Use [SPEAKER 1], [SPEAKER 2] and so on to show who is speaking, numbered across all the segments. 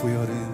[SPEAKER 1] Fui orando.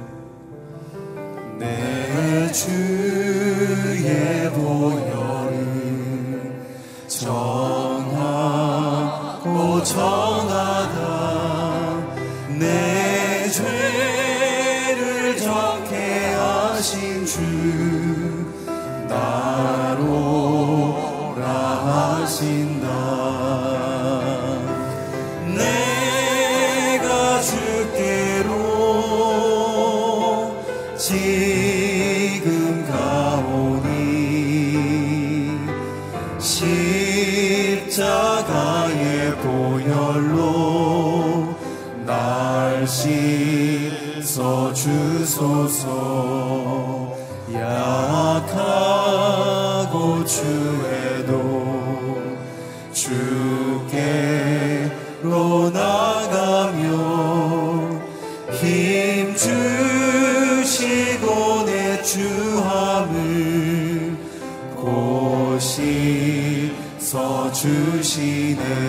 [SPEAKER 1] 연약하고 주에도 주께로 나가며 힘 주시고 내 주함을 고시서 주시네.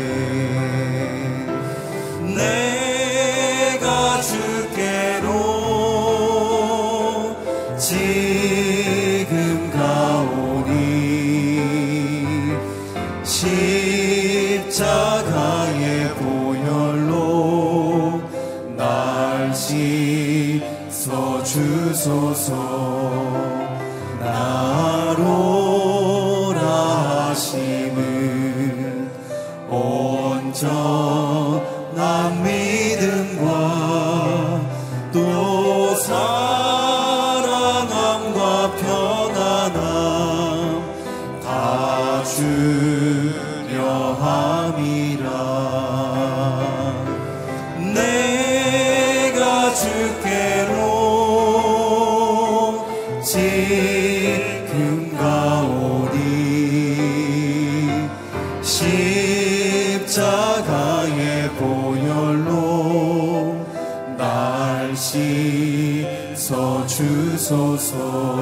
[SPEAKER 1] 搜索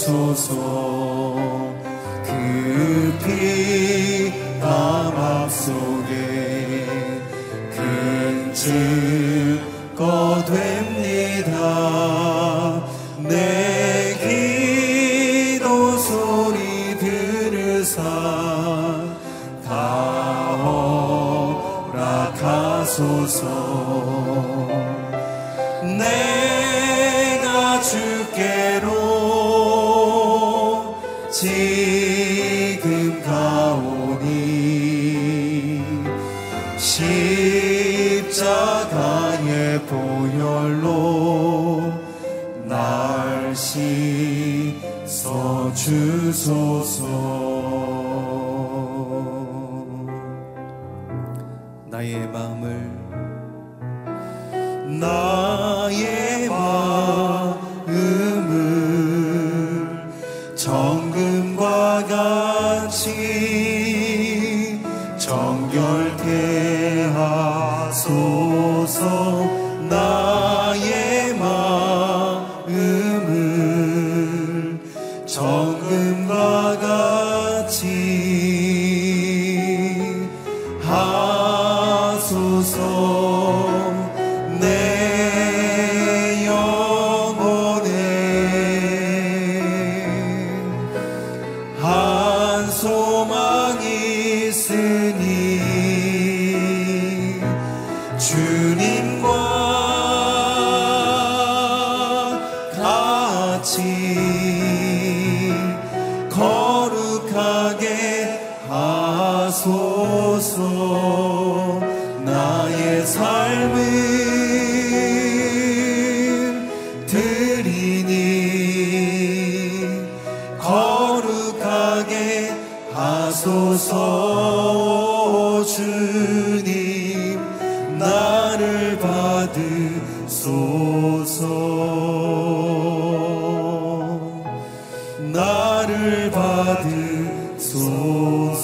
[SPEAKER 1] そう。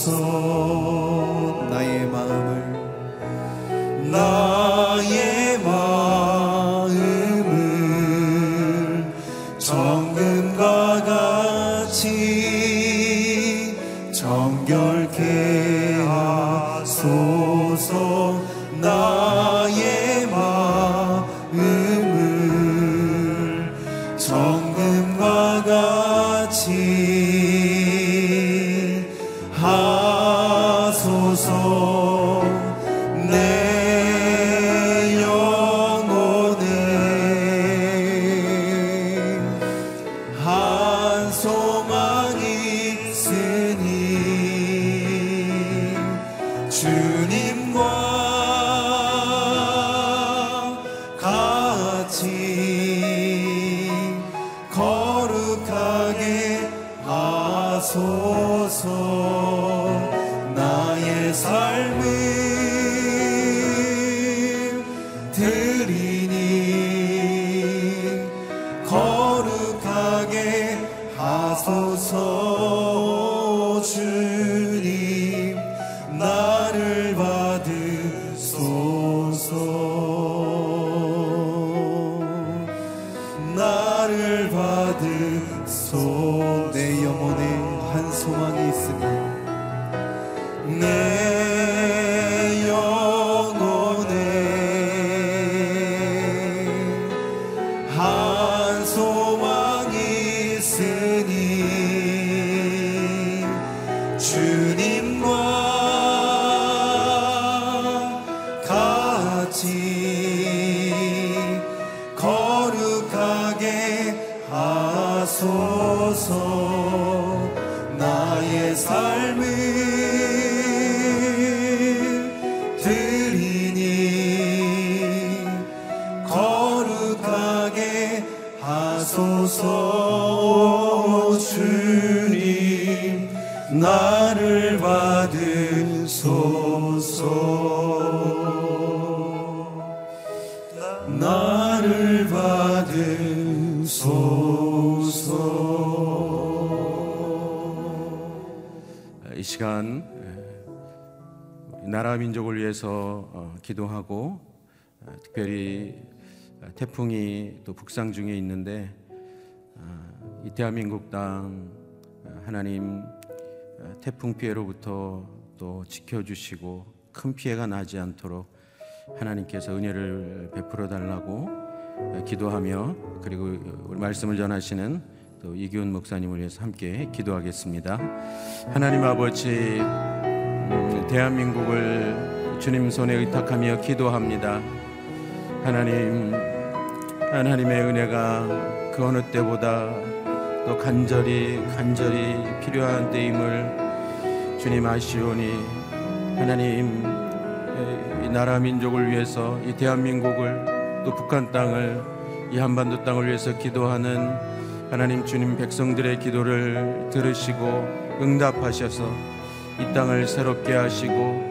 [SPEAKER 1] 받 하소
[SPEAKER 2] 받으소서. 나를 받으소서.
[SPEAKER 3] 이 시간 우리 나라 민족을 위해서 어, 기도하고 어, 특별히 어, 태풍이 또 북상 중에 있는데 어, 이 대한민국 땅 어, 하나님 어, 태풍 피해로부터 또 지켜주시고 큰 피해가 나지 않도록 하나님께서 은혜를 베풀어 달라고 어, 기도하며 그리고 우리 말씀을 전하시는 또 이기훈 목사님을 위해서 함께 기도하겠습니다. 하나님 아버지 음, 대한민국을 주님 손에 의탁하며 기도합니다. 하나님 하나님의 은혜가 그 어느 때보다 또 간절히 간절히 필요한 때임을 주님 아시오니 하나님 이 나라 민족을 위해서 이 대한민국을 또 북한 땅을 이 한반도 땅을 위해서 기도하는 하나님 주님 백성들의 기도를 들으시고 응답하셔서 이 땅을 새롭게 하시고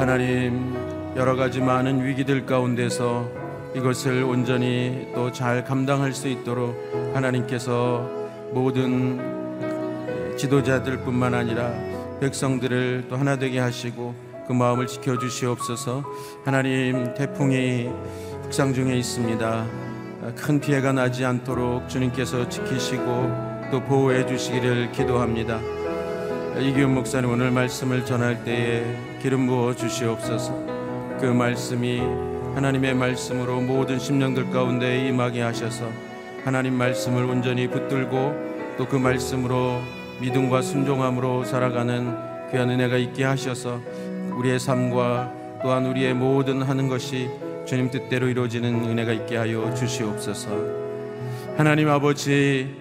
[SPEAKER 3] 하나님 여러 가지 많은 위기들 가운데서 이것을 온전히 또 잘 감당할 수 있도록 하나님께서 모든 지도자들뿐만 아니라 백성들을 또 하나 되게 하시고 그 마음을 지켜 주시옵소서. 하나님 태풍이 북상 중에 있습니다. 큰 피해가 나지 않도록 주님께서 지키시고 또 보호해 주시기를 기도합니다. 이기훈 목사님 오늘 말씀을 전할 때에 기름 부어 주시옵소서. 그 말씀이 하나님의 말씀으로 모든 심령들 가운데 임하게 하셔서 하나님 말씀을 온전히 붙들고 또 그 말씀으로 믿음과 순종함으로 살아가는 귀한 은혜가 있게 하셔서 우리의 삶과 또한 우리의 모든 하는 것이 주님 뜻대로 이루어지는 은혜가 있게 하여 주시옵소서. 하나님 아버지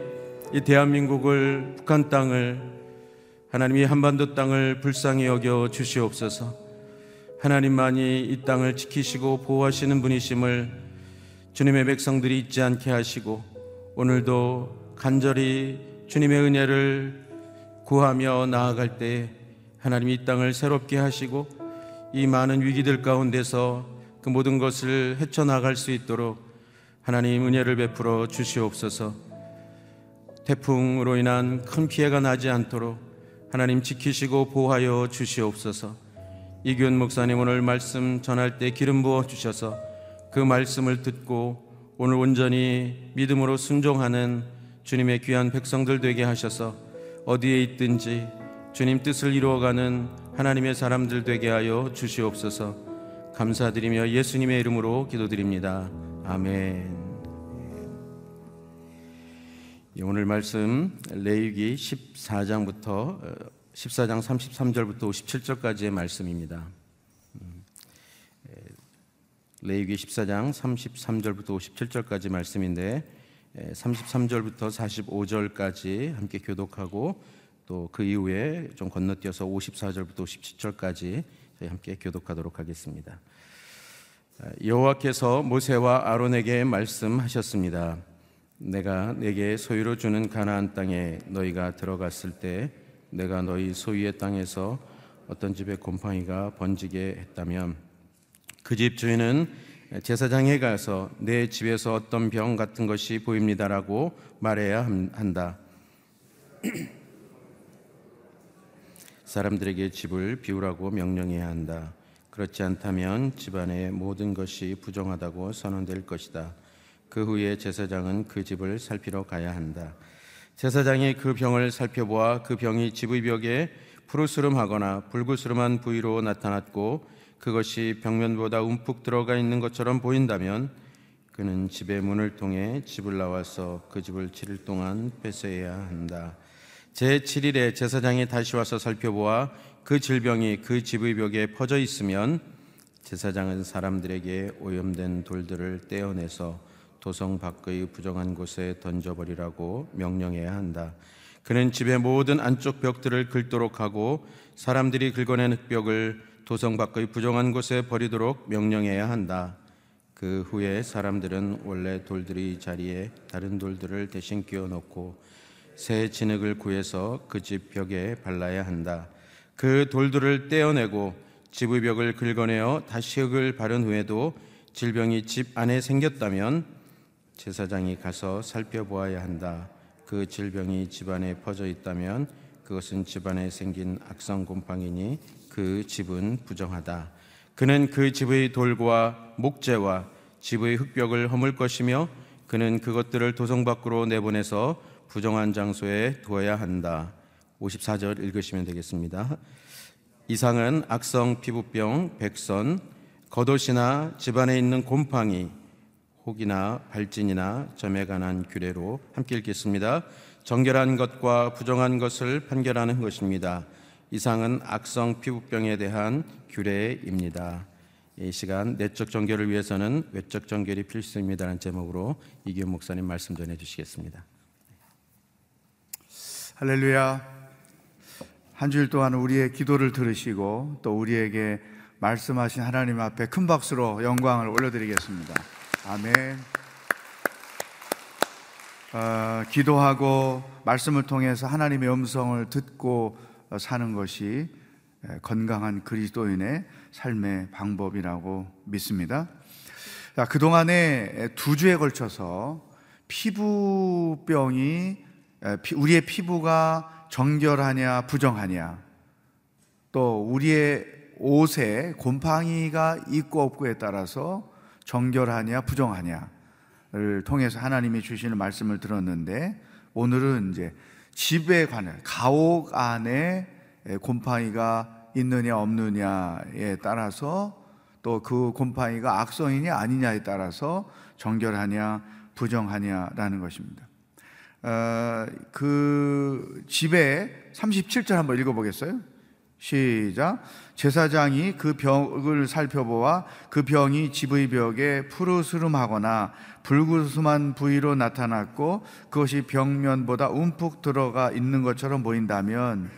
[SPEAKER 3] 이 대한민국을 북한 땅을 하나님이 한반도 땅을 불쌍히 여겨 주시옵소서. 하나님만이 이 땅을 지키시고 보호하시는 분이심을 주님의 백성들이 잊지 않게 하시고 오늘도 간절히 주님의 은혜를 구하며 나아갈 때 하나님이 이 땅을 새롭게 하시고 이 많은 위기들 가운데서 그 모든 것을 헤쳐나갈 수 있도록 하나님 은혜를 베풀어 주시옵소서. 태풍으로 인한 큰 피해가 나지 않도록 하나님 지키시고 보호하여 주시옵소서. 이균 목사님 오늘 말씀 전할 때 기름 부어 주셔서 그 말씀을 듣고 오늘 온전히 믿음으로 순종하는 주님의 귀한 백성들 되게 하셔서 어디에 있든지 주님 뜻을 이루어가는 하나님의 사람들 되게 하여 주시옵소서 감사드리며 예수님의 이름으로 기도드립니다. 아멘. 예, 오늘 말씀 레위기 14장부터 14장 33절부터 57절까지의 말씀입니다. 레위기 14장 33절부터 57절까지 말씀인데 33절부터 45절까지 함께 교독하고 또 그 이후에 좀 건너뛰어서 54절부터 57절까지 저희 함께 교독하도록 하겠습니다. 여호와께서 모세와 아론에게 말씀하셨습니다. 내가 내게 소유로 주는 가나안 땅에 너희가 들어갔을 때 내가 너희 소유의 땅에서 어떤 집에 곰팡이가 번지게 했다면 그 집 주인은 제사장에 가서 내 집에서 어떤 병 같은 것이 보입니다라고 말해야 한다. 사람들에게 집을 비우라고 명령해야 한다. 그렇지 않다면 집안의 모든 것이 부정하다고 선언될 것이다. 그 후에 제사장은 그 집을 살피러 가야 한다. 제사장이 그 병을 살펴보아 그 병이 집의 벽에 푸르스름하거나 불구스름한 부위로 나타났고 그것이 벽면보다 움푹 들어가 있는 것처럼 보인다면 그는 집의 문을 통해 집을 나와서 그 집을 7일 동안 뺏어야 한다. 제 7일에 제사장이 다시 와서 살펴보아 그 질병이 그 집의 벽에 퍼져 있으면 제사장은 사람들에게 오염된 돌들을 떼어내서 도성 밖의 부정한 곳에 던져버리라고 명령해야 한다. 그는 집의 모든 안쪽 벽들을 긁도록 하고 사람들이 긁어낸 흙벽을 도성 밖의 부정한 곳에 버리도록 명령해야 한다. 그 후에 사람들은 원래 돌들이 자리에 다른 돌들을 대신 끼워 넣고 새 진흙을 구해서 그 집 벽에 발라야 한다. 그 돌들을 떼어내고 집의 벽을 긁어내어 다시 흙을 바른 후에도 질병이 집 안에 생겼다면 제사장이 가서 살펴보아야 한다. 그 질병이 집안에 퍼져 있다면 그것은 집안에 생긴 악성 곰팡이니 그 집은 부정하다. 그는 그 집의 돌과 목재와 집의 흙벽을 허물 것이며 그는 그것들을 도성 밖으로 내보내서 부정한 장소에 두어야 한다. 54절 읽으시면 되겠습니다. 이상은 악성 피부병, 백선, 겉옷이나 집안에 있는 곰팡이, 혹이나 발진이나 점에 관한 규례로 함께 읽겠습니다. 정결한 것과 부정한 것을 판결하는 것입니다. 이상은 악성 피부병에 대한 규례입니다. 이 시간 내적 정결을 위해서는 외적 정결이 필수입니다라는 제목으로 이기훈 목사님 말씀 전해 주시겠습니다.
[SPEAKER 2] 할렐루야. 한 주일 동안 우리의 기도를 들으시고 또 우리에게 말씀하신 하나님 앞에 큰 박수로 영광을 올려드리겠습니다. 아멘. 어, 기도하고 말씀을 통해서 하나님의 음성을 듣고 사는 것이 건강한 그리스도인의 삶의 방법이라고 믿습니다. 그동안에 두 주에 걸쳐서 피부병이 우리의 피부가 정결하냐 부정하냐 또 우리의 옷에 곰팡이가 있고 없고에 따라서 정결하냐 부정하냐를 통해서 하나님이 주시는 말씀을 들었는데 오늘은 이제 집에 관한 가옥 안에 곰팡이가 있느냐 없느냐에 따라서 또 그 곰팡이가 악성이냐 아니냐에 따라서 정결하냐 부정하냐라는 것입니다. 어, 그 집에 37절 한번 읽어보겠어요? 시작. 제사장이 그 병을 살펴보아 그 병이 집의 벽에 푸르스름하거나 불구스름한 부위로 나타났고 그것이 벽면보다 움푹 들어가 있는 것처럼 보인다면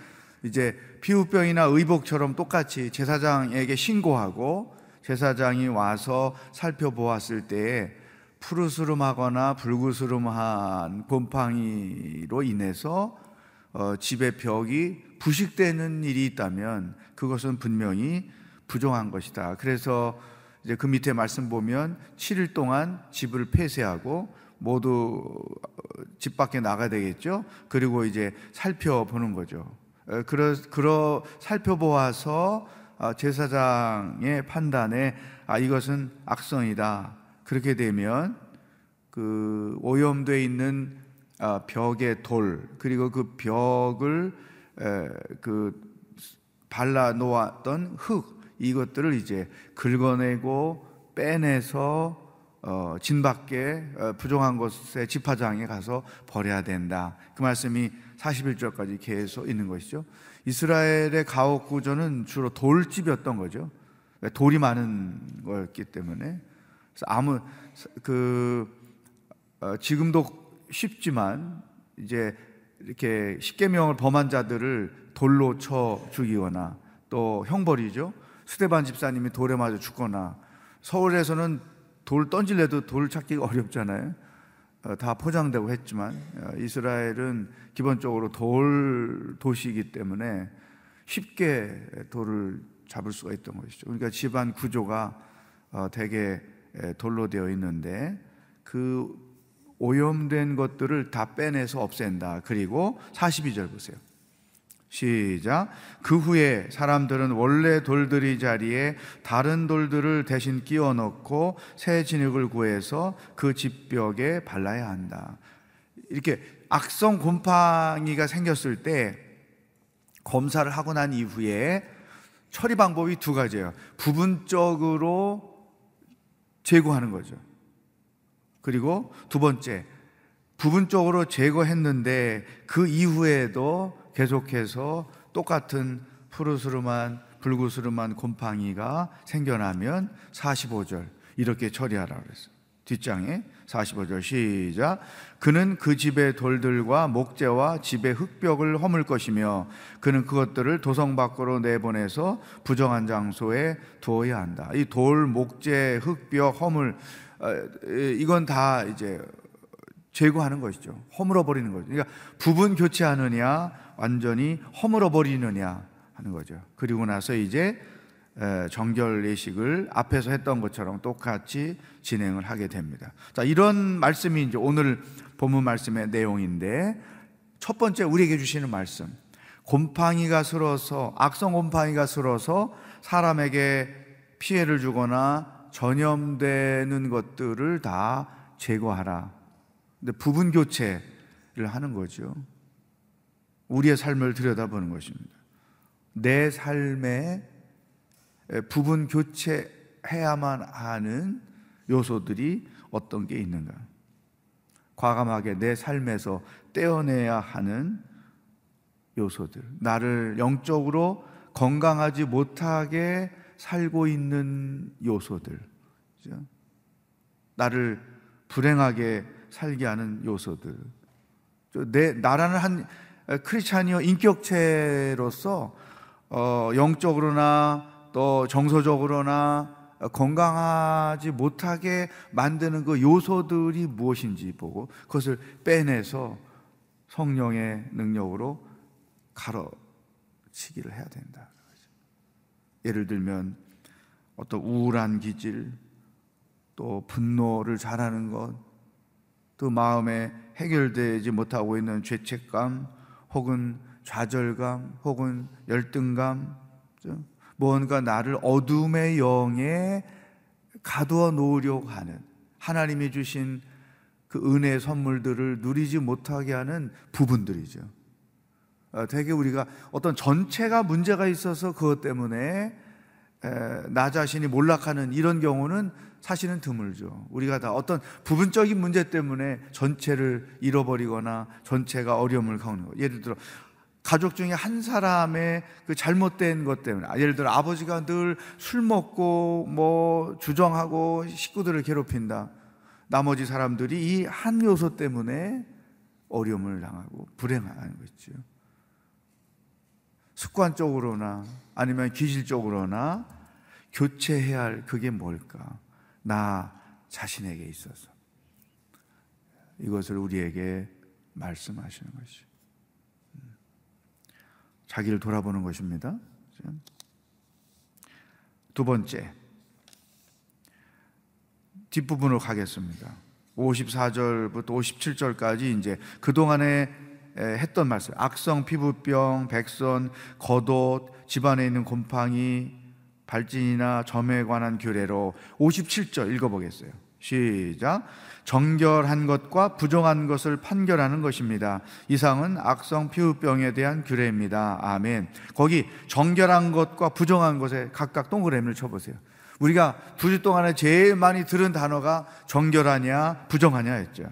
[SPEAKER 2] 이제 피부병이나 의복처럼 똑같이 제사장에게 신고하고 제사장이 와서 살펴보았을 때에 푸르스름하거나 불구스름한 곰팡이로 인해서 어, 집의 벽이 부식되는 일이 있다면 그것은 분명히 부정한 것이다. 그래서 이제 그 밑에 말씀 보면 7일 동안 집을 폐쇄하고 모두 어, 집 밖에 나가야 되겠죠. 그리고 이제 살펴보는 거죠. 어, 그러, 그러 살펴보아서 어, 제사장의 판단에 아 이것은 악성이다. 그렇게 되면 그 오염돼 있는 아, 벽의 돌 그리고 그 벽을 에, 그 발라 놓았던 흙 이것들을 이제 긁어내고 빼내서 어, 진 밖에 어, 부정한 곳에 집화장에 가서 버려야 된다. 그 말씀이 41절까지 계속 있는 것이죠. 이스라엘의 가옥 구조는 주로 돌집이었던 거죠. 돌이 많은 거였기 때문에 아무 그 어, 지금도 쉽지만 이제 이렇게 십계명을 범한 자들을 돌로 쳐 죽이거나 또 형벌이죠. 스테반 집사님이 돌에 맞아 죽거나 서울에서는 돌 던질래도 돌 찾기가 어렵잖아요. 어, 다 포장되고 했지만 어, 이스라엘은 기본적으로 돌 도시이기 때문에 쉽게 돌을 잡을 수가 있던 것이죠. 그러니까 집안 구조가 어, 대개 돌로 되어 있는데 그 오염된 것들을 다 빼내서 없앤다. 그리고 42절 보세요. 시작. 그 후에 사람들은 원래 돌들이 자리에 다른 돌들을 대신 끼워 넣고 새 진흙을 구해서 그 집벽에 발라야 한다. 이렇게 악성 곰팡이가 생겼을 때 검사를 하고 난 이후에 처리 방법이 두 가지예요. 부분적으로 제거하는 거죠. 그리고 두 번째, 부분적으로 제거했는데 그 이후에도 계속해서 똑같은 푸르스름한 불구스름한 곰팡이가 생겨나면 45절 이렇게 처리하라 그랬어요. 뒷장에 45절 시작. 그는 그 집의 돌들과 목재와 집의 흙벽을 허물 것이며 그는 그것들을 도성 밖으로 내보내서 부정한 장소에 두어야 한다. 이 돌, 목재, 흙벽, 허물 어, 이건 다 이제 제거하는 것이죠. 허물어 버리는 거죠. 그러니까 부분 교체하느냐, 완전히 허물어 버리느냐 하는 거죠. 그리고 나서 이제 정결 예식을 앞에서 했던 것처럼 똑같이 진행을 하게 됩니다. 자, 이런 말씀이 이제 오늘 본문 말씀의 내용인데 첫 번째 우리에게 주시는 말씀. 곰팡이가 슬어서 악성 곰팡이가 슬어서 사람에게 피해를 주거나 전염되는 것들을 다 제거하라. 근데 부분 교체를 하는 거죠. 우리의 삶을 들여다보는 것입니다. 내 삶에 부분 교체해야만 하는 요소들이 어떤 게 있는가? 과감하게 내 삶에서 떼어내야 하는 요소들. 나를 영적으로 건강하지 못하게 살고 있는 요소들. 그죠? 나를 불행하게 살게 하는 요소들. 내 나라는 한 크리스찬이요 인격체로서 어, 영적으로나 또 정서적으로나 건강하지 못하게 만드는 그 요소들이 무엇인지 보고 그것을 빼내서 성령의 능력으로 가로치기를 해야 된다. 예를 들면 어떤 우울한 기질, 또 분노를 잘하는 것, 또 마음에 해결되지 못하고 있는 죄책감, 혹은 좌절감, 혹은 열등감, 무언가 나를 어둠의 영에 가두어 놓으려고 하는 하나님이 주신 그 은혜의 선물들을 누리지 못하게 하는 부분들이죠. 어, 되게 우리가 어떤 전체가 문제가 있어서 그것 때문에 나 자신이 몰락하는 이런 경우는 사실은 드물죠. 우리가 다 어떤 부분적인 문제 때문에 전체를 잃어버리거나 전체가 어려움을 겪는 거. 예를 들어 가족 중에 한 사람의 그 잘못된 것 때문에 아, 예를 들어 아버지가 늘 술 먹고 뭐 주정하고 식구들을 괴롭힌다. 나머지 사람들이 이 한 요소 때문에 어려움을 당하고 불행하는 거죠. 습관적으로나 아니면 기질적으로나 교체해야 할 그게 뭘까? 나 자신에게 있어서 이것을 우리에게 말씀하시는 것이. 자기를 돌아보는 것입니다. 두 번째, 뒷부분으로 가겠습니다. 54절부터 57절까지 이제 그동안에 했던 말씀, 악성 피부병, 백선, 겉옷, 집안에 있는 곰팡이, 발진이나 점에 관한 규례로 57절 읽어보겠어요. 시작. 정결한 것과 부정한 것을 판결하는 것입니다. 이상은 악성 피부병에 대한 규례입니다. 아멘. 거기 정결한 것과 부정한 것에 각각 동그라미를 쳐보세요. 우리가 두 주 동안에 제일 많이 들은 단어가 정결하냐, 부정하냐 했죠.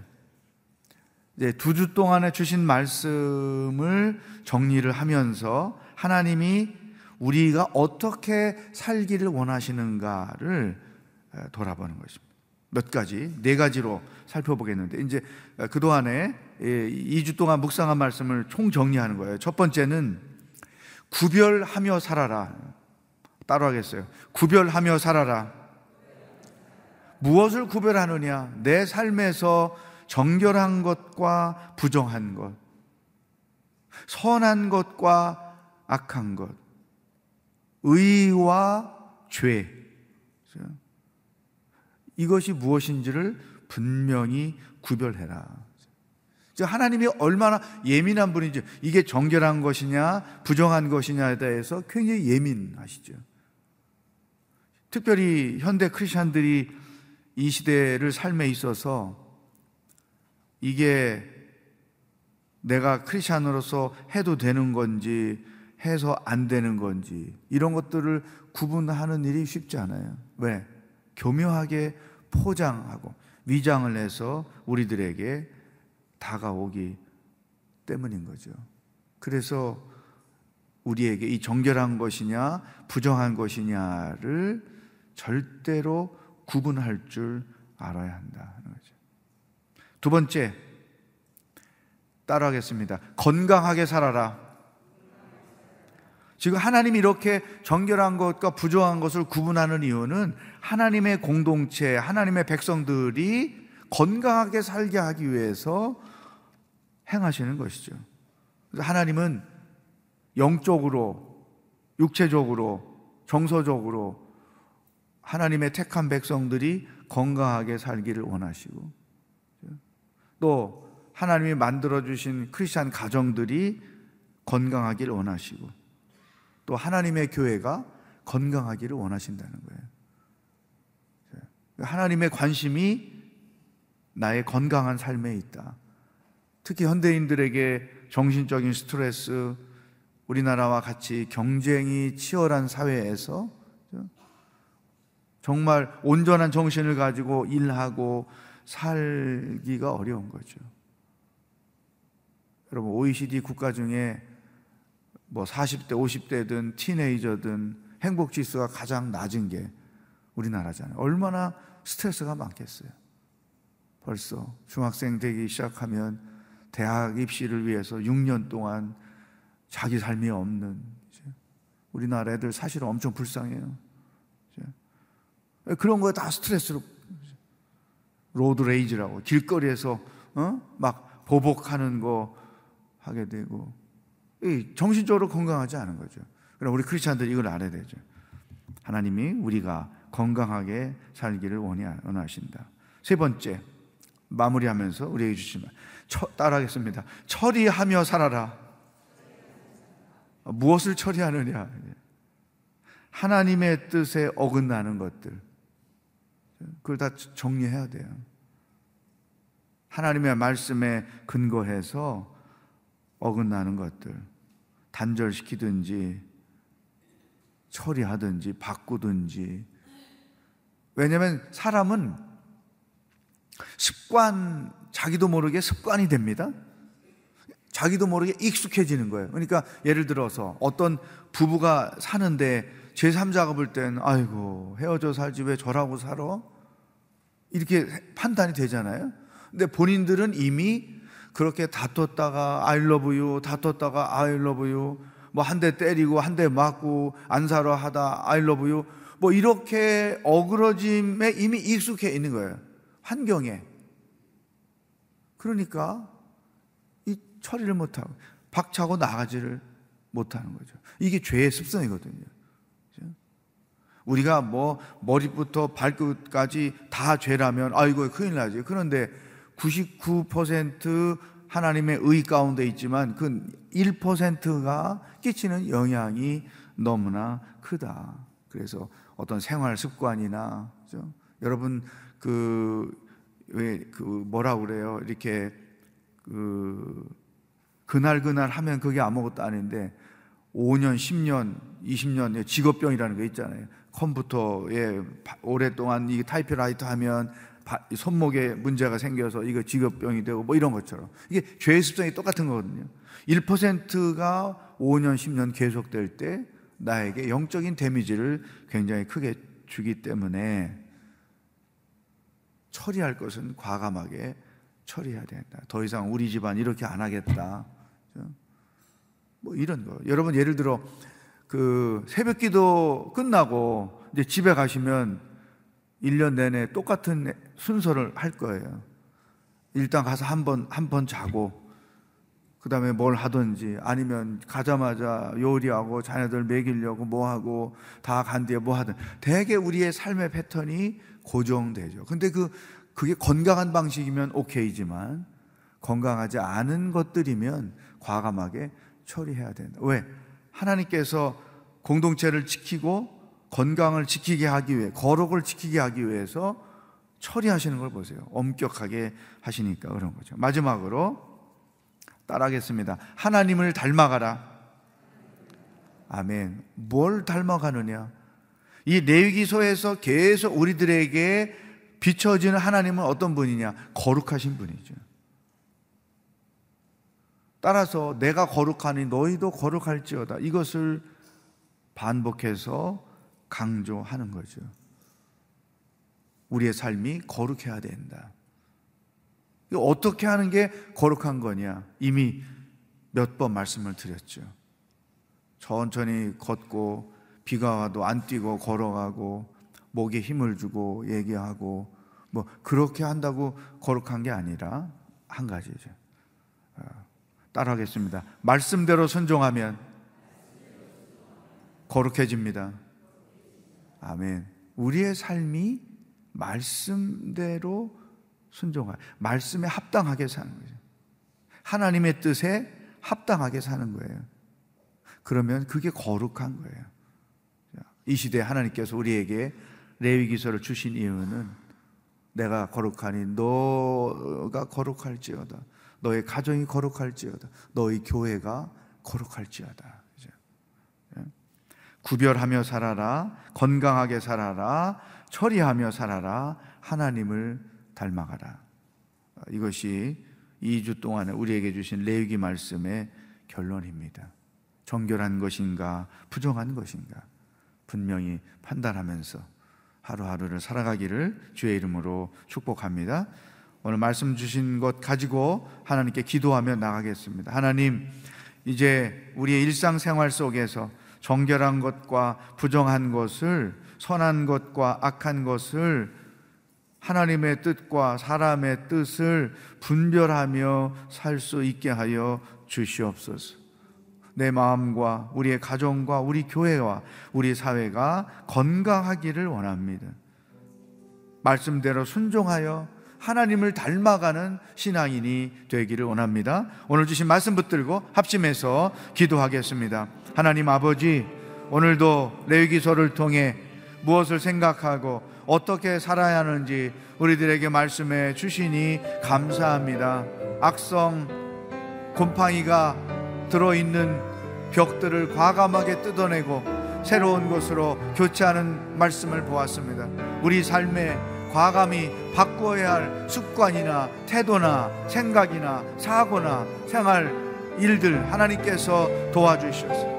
[SPEAKER 2] 이제 두 주 동안에 주신 말씀을 정리를 하면서 하나님이 우리가 어떻게 살기를 원하시는가를 돌아보는 것입니다. 몇 가지, 네 가지로 살펴보겠는데, 이제 그동안에 2주 동안 묵상한 말씀을 총 정리하는 거예요. 첫 번째는 구별하며 살아라. 따로 하겠어요. 구별하며 살아라. 무엇을 구별하느냐? 내 삶에서 정결한 것과 부정한 것, 선한 것과 악한 것, 의와 죄. 이것이 무엇인지를 분명히 구별해라. 하나님이 얼마나 예민한 분인지 이게 정결한 것이냐 부정한 것이냐에 대해서 굉장히 예민하시죠. 특별히 현대 크리스천들이 이 시대를 삶에 있어서 이게 내가 크리스천으로서 해도 되는 건지 해서 안 되는 건지 이런 것들을 구분하는 일이 쉽지 않아요. 왜? 교묘하게 포장하고 위장을 해서 우리들에게 다가오기 때문인 거죠. 그래서 우리에게 이 정결한 것이냐 부정한 것이냐를 절대로 구분할 줄 알아야 거죠. 두 번째 따라하겠습니다. 건강하게 살아라. 지금 하나님이 이렇게 정결한 것과 부정한 것을 구분하는 이유는 하나님의 공동체, 하나님의 백성들이 건강하게 살게 하기 위해서 행하시는 것이죠. 하나님은 영적으로, 육체적으로, 정서적으로 하나님의 택한 백성들이 건강하게 살기를 원하시고 또 하나님이 만들어 주신 크리스찬 가정들이 건강하기를 원하시고 또 하나님의 교회가 건강하기를 원하신다는 거예요. 하나님의 관심이 나의 건강한 삶에 있다. 특히 현대인들에게 정신적인 스트레스, 우리나라와 같이 경쟁이 치열한 사회에서 정말 온전한 정신을 가지고 일하고 살기가 어려운 거죠. 여러분, OECD 국가 중에 뭐 40대, 50대든 티네이저든 행복 지수가 가장 낮은 게 우리나라잖아요. 얼마나 스트레스가 많겠어요. 벌써 중학생 되기 시작하면 대학 입시를 위해서 6년 동안 자기 삶이 없는 우리나라 애들 사실 엄청 불쌍해요. 그런 거에 다 스트레스로 road rage라고 길거리에서 어? 막 보복하는 거 하게 되고 정신적으로 건강하지 않은 거죠. 그럼 우리 크리스천들 이걸 알아야 되죠. 하나님이 우리가 건강하게 살기를 원하신다. 세 번째 마무리하면서 우리에게 주신 말 따라하겠습니다. 처리하며 살아라. 무엇을 처리하느냐? 하나님의 뜻에 어긋나는 것들. 그걸 다 정리해야 돼요. 하나님의 말씀에 근거해서 어긋나는 것들 단절시키든지 처리하든지 바꾸든지 왜냐하면 사람은 습관 자기도 모르게 습관이 됩니다. 자기도 모르게 익숙해지는 거예요. 그러니까 예를 들어서 어떤 부부가 사는데 제3자가 볼 땐 아이고 헤어져 살지 왜 저라고 살아? 이렇게 판단이 되잖아요. 근데 본인들은 이미 그렇게 다퉜다가 I love you, 다퉜다가 I love you, 뭐 한 대 때리고 한 대 맞고 안 살아 하다 I love you, 뭐 이렇게 어그러짐에 이미 익숙해 있는 거예요. 환경에. 그러니까 이 처리를 못하고 박차고 나가지를 못하는 거죠. 이게 죄의 습성이거든요. 우리가 뭐 머리부터 발끝까지 다 죄라면 아이고 큰일 나지. 그런데 99% 하나님의 의 가운데 있지만 그 1%가 끼치는 영향이 너무나 크다. 그래서 어떤 생활 습관이나 그죠? 여러분 그 왜 그 뭐라 그래요? 이렇게 그 그날 그날 하면 그게 아무것도 아닌데 5년, 10년, 20년 직업병이라는 게 있잖아요. 컴퓨터에 오랫동안 이 타이프라이터 하면 손목에 문제가 생겨서 이거 직업병이 되고 뭐 이런 것처럼 이게 죄의 습성이 똑같은 거거든요. 1%가 5년, 10년 계속될 때 나에게 영적인 데미지를 굉장히 크게 주기 때문에 처리할 것은 과감하게 처리해야 된다. 더 이상 우리 집안 이렇게 안 하겠다. 뭐 이런 거. 여러분 예를 들어 그 새벽 기도 끝나고 이제 집에 가시면 1년 내내 똑같은 순서를 할 거예요. 일단 가서 한 번, 한 번 자고, 그 다음에 뭘 하든지, 아니면 가자마자 요리하고, 자녀들 먹이려고 뭐 하고, 다 간 뒤에 뭐 하든. 대개 우리의 삶의 패턴이 고정되죠. 근데 그, 그게 건강한 방식이면 오케이지만, 건강하지 않은 것들이면 과감하게 처리해야 된다. 왜? 하나님께서 공동체를 지키고 건강을 지키게 하기 위해, 거룩을 지키게 하기 위해서 처리하시는 걸 보세요. 엄격하게 하시니까 그런 거죠. 마지막으로 따라하겠습니다. 하나님을 닮아가라. 아멘. 뭘 닮아가느냐? 이 레위기서에서 계속 우리들에게 비춰지는 하나님은 어떤 분이냐? 거룩하신 분이죠. 따라서 내가 거룩하니 너희도 거룩할지어다. 이것을 반복해서 강조하는 거죠. 우리의 삶이 거룩해야 된다. 어떻게 하는 게 거룩한 거냐? 이미 몇 번 말씀을 드렸죠. 천천히 걷고 비가 와도 안 뛰고 걸어가고 목에 힘을 주고 얘기하고 뭐 그렇게 한다고 거룩한 게 아니라 한 가지죠. 어, 따라하겠습니다. 말씀대로 순종하면 거룩해집니다. 아멘. 우리의 삶이 말씀대로 순종할, 말씀에 합당하게 사는 거죠. 하나님의 뜻에 합당하게 사는 거예요. 그러면 그게 거룩한 거예요. 이 시대에 하나님께서 우리에게 레위기서를 주신 이유는 내가 거룩하니 너가 거룩할지어다. 너의 가정이 거룩할지어다. 너의 교회가 거룩할지어다. 구별하며 살아라. 건강하게 살아라. 처리하며 살아라. 하나님을 닮아가라. 이것이 2주 동안에 우리에게 주신 레위기 말씀의 결론입니다. 정결한 것인가, 부정한 것인가, 분명히 판단하면서 하루하루를 살아가기를 주의 이름으로 축복합니다. 오늘 말씀 주신 것 가지고 하나님께 기도하며 나가겠습니다. 하나님, 이제 우리의 일상생활 속에서 정결한 것과 부정한 것을 선한 것과 악한 것을 하나님의 뜻과 사람의 뜻을 분별하며 살 수 있게 하여 주시옵소서. 내 마음과 우리의 가정과 우리 교회와 우리 사회가 건강하기를 원합니다. 말씀대로 순종하여 하나님을 닮아가는 신앙인이 되기를 원합니다. 오늘 주신 말씀 붙들고 합심해서 기도하겠습니다. 하나님 아버지, 오늘도 레위기서를 통해 무엇을 생각하고 어떻게 살아야 하는지 우리들에게 말씀해 주시니 감사합니다. 악성 곰팡이가 들어있는 벽들을 과감하게 뜯어내고 새로운 것으로 교체하는 말씀을 보았습니다. 우리 삶에 과감히 바꾸어야 할 습관이나 태도나 생각이나 사고나 생활 일들 하나님께서 도와주셔서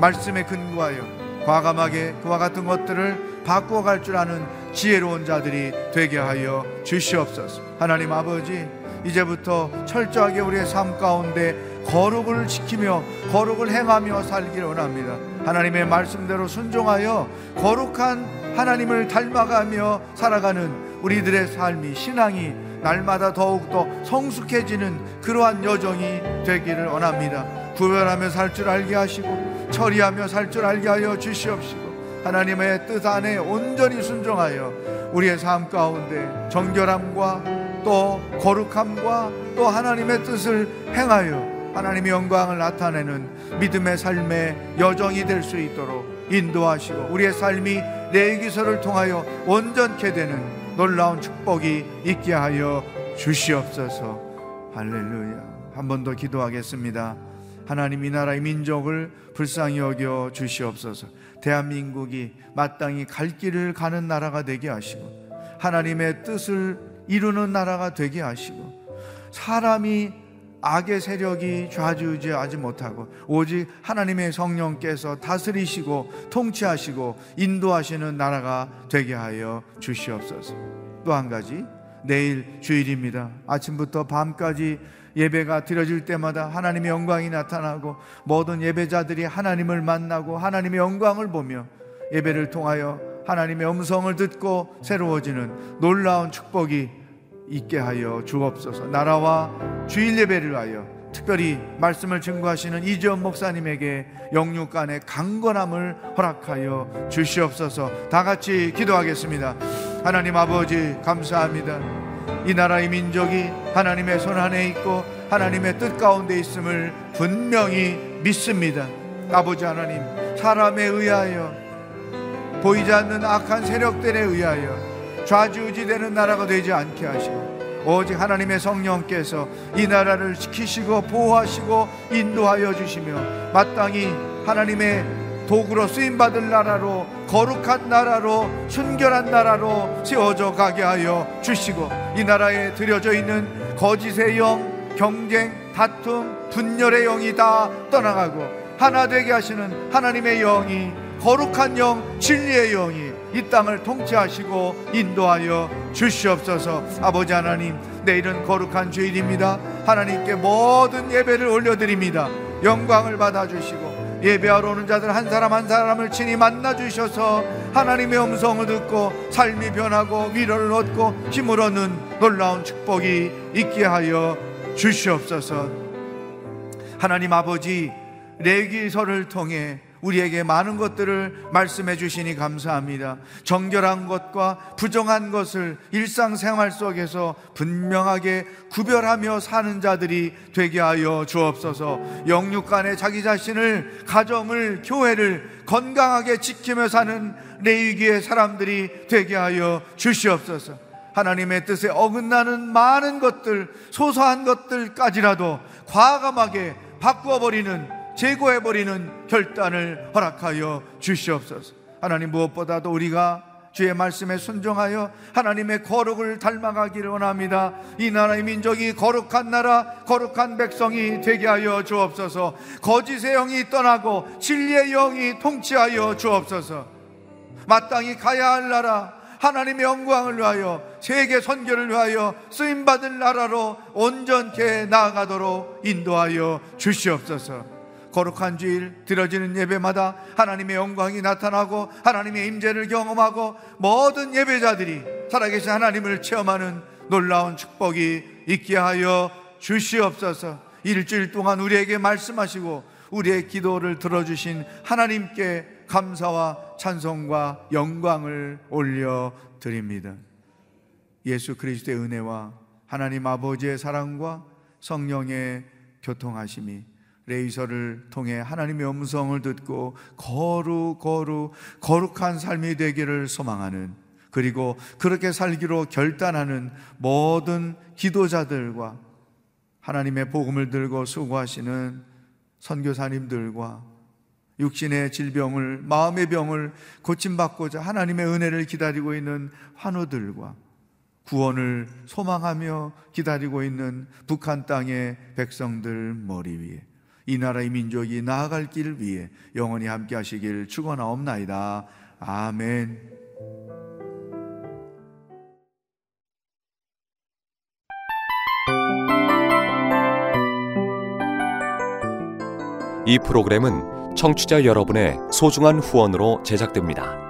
[SPEAKER 2] 말씀에 근거하여 과감하게 그와 같은 것들을 바꾸어 갈 줄 아는 지혜로운 자들이 되게 하여 주시옵소서. 하나님 아버지, 이제부터 철저하게 우리의 삶 가운데 거룩을 지키며 거룩을 행하며 살기를 원합니다. 하나님의 말씀대로 순종하여 거룩한 하나님을 닮아가며 살아가는 우리들의 삶이 신앙이 날마다 더욱더 성숙해지는 그러한 여정이 되기를 원합니다. 구별하며 살 줄 알게 하시고 처리하며 살 줄 알게 하여 주시옵시고 하나님의 뜻 안에 온전히 순종하여 우리의 삶 가운데 정결함과 또 거룩함과 또 하나님의 뜻을 행하여 하나님의 영광을 나타내는 믿음의 삶의 여정이 될 수 있도록 인도하시고 우리의 삶이 내 기서를 통하여 온전케 되는 놀라운 축복이 있게 하여 주시옵소서. 할렐루야. 한 번 더 기도하겠습니다. 하나님 이 나라의 민족을 불쌍히 여겨 주시옵소서. 대한민국이 마땅히 갈 길을 가는 나라가 되게 하시고 하나님의 뜻을 이루는 나라가 되게 하시고 사람이 악의 세력이 좌지우지하지 못하고 오직 하나님의 성령께서 다스리시고 통치하시고 인도하시는 나라가 되게 하여 주시옵소서. 또 한 가지 내일 주일입니다. 아침부터 밤까지 예배가 드려질 때마다 하나님의 영광이 나타나고 모든 예배자들이 하나님을 만나고 하나님의 영광을 보며 예배를 통하여 하나님의 음성을 듣고 새로워지는 놀라운 축복이 있게 하여 주옵소서. 나라와 주일 예배를 하여 특별히 말씀을 증거하시는 이지원 목사님에게 영육간의 강건함을 허락하여 주시옵소서. 다 같이 기도하겠습니다. 하나님 아버지 감사합니다. 이 나라의 민족이 하나님의 손 안에 있고 하나님의 뜻 가운데 있음을 분명히 믿습니다. 아버지 하나님, 사람에 의하여 보이지 않는 악한 세력들에 의하여 좌지우지되는 나라가 되지 않게 하시고 오직 하나님의 성령께서 이 나라를 지키시고 보호하시고 인도하여 주시며 마땅히 하나님의 도구로 쓰임 받을 나라로 거룩한 나라로 순결한 나라로 세워져 가게 하여 주시고 이 나라에 들여져 있는 거짓의 영, 경쟁, 다툼, 분열의 영이 다 떠나가고 하나 되게 하시는 하나님의 영이 거룩한 영, 진리의 영이 이 땅을 통치하시고 인도하여 주시옵소서. 아버지 하나님, 내일은 거룩한 주일입니다. 하나님께 모든 예배를 올려드립니다. 영광을 받아주시고 예배하러 오는 자들 한 사람 한 사람을 친히 만나 주셔서 하나님의 음성을 듣고 삶이 변하고 위로를 얻고 힘을 얻는 놀라운 축복이 있게 하여 주시옵소서. 하나님 아버지 레기서를 통해 우리에게 많은 것들을 말씀해 주시니 감사합니다. 정결한 것과 부정한 것을 일상생활 속에서 분명하게 구별하며 사는 자들이 되게 하여 주옵소서. 영육 간에 자기 자신을 가정을 교회를 건강하게 지키며 사는 레위기의 사람들이 되게 하여 주시옵소서. 하나님의 뜻에 어긋나는 많은 것들, 소소한 것들까지라도 과감하게 바꾸어버리는 제거해버리는 결단을 허락하여 주시옵소서. 하나님 무엇보다도 우리가 주의 말씀에 순종하여 하나님의 거룩을 닮아가기를 원합니다. 이 나라의 민족이 거룩한 나라, 거룩한 백성이 되게 하여 주옵소서. 거짓의 영이 떠나고 진리의 영이 통치하여 주옵소서. 마땅히 가야 할 나라, 하나님의 영광을 위하여 세계 선교를 위하여 쓰임 받을 나라로 온전케 나아가도록 인도하여 주시옵소서. 거룩한 주일 드려지는 예배마다 하나님의 영광이 나타나고 하나님의 임재를 경험하고 모든 예배자들이 살아계신 하나님을 체험하는 놀라운 축복이 있게 하여 주시옵소서. 일주일 동안 우리에게 말씀하시고 우리의 기도를 들어주신 하나님께 감사와 찬송과 영광을 올려 드립니다. 예수 그리스도의 은혜와 하나님 아버지의 사랑과 성령의 교통하심이 레이서를 통해 하나님의 음성을 듣고 거룩 거룩 거룩한 삶이 되기를 소망하는 그리고 그렇게 살기로 결단하는 모든 기도자들과 하나님의 복음을 들고 수고하시는 선교사님들과 육신의 질병을 마음의 병을 고침받고자 하나님의 은혜를 기다리고 있는 환우들과 구원을 소망하며 기다리고 있는 북한 땅의 백성들 머리 위에 이 나라의 민족이 나아갈 길을 위해 영원히 함께 하시길 축원하옵나이다. 아멘.
[SPEAKER 4] 이 프로그램은 청취자 여러분의 소중한 후원으로 제작됩니다.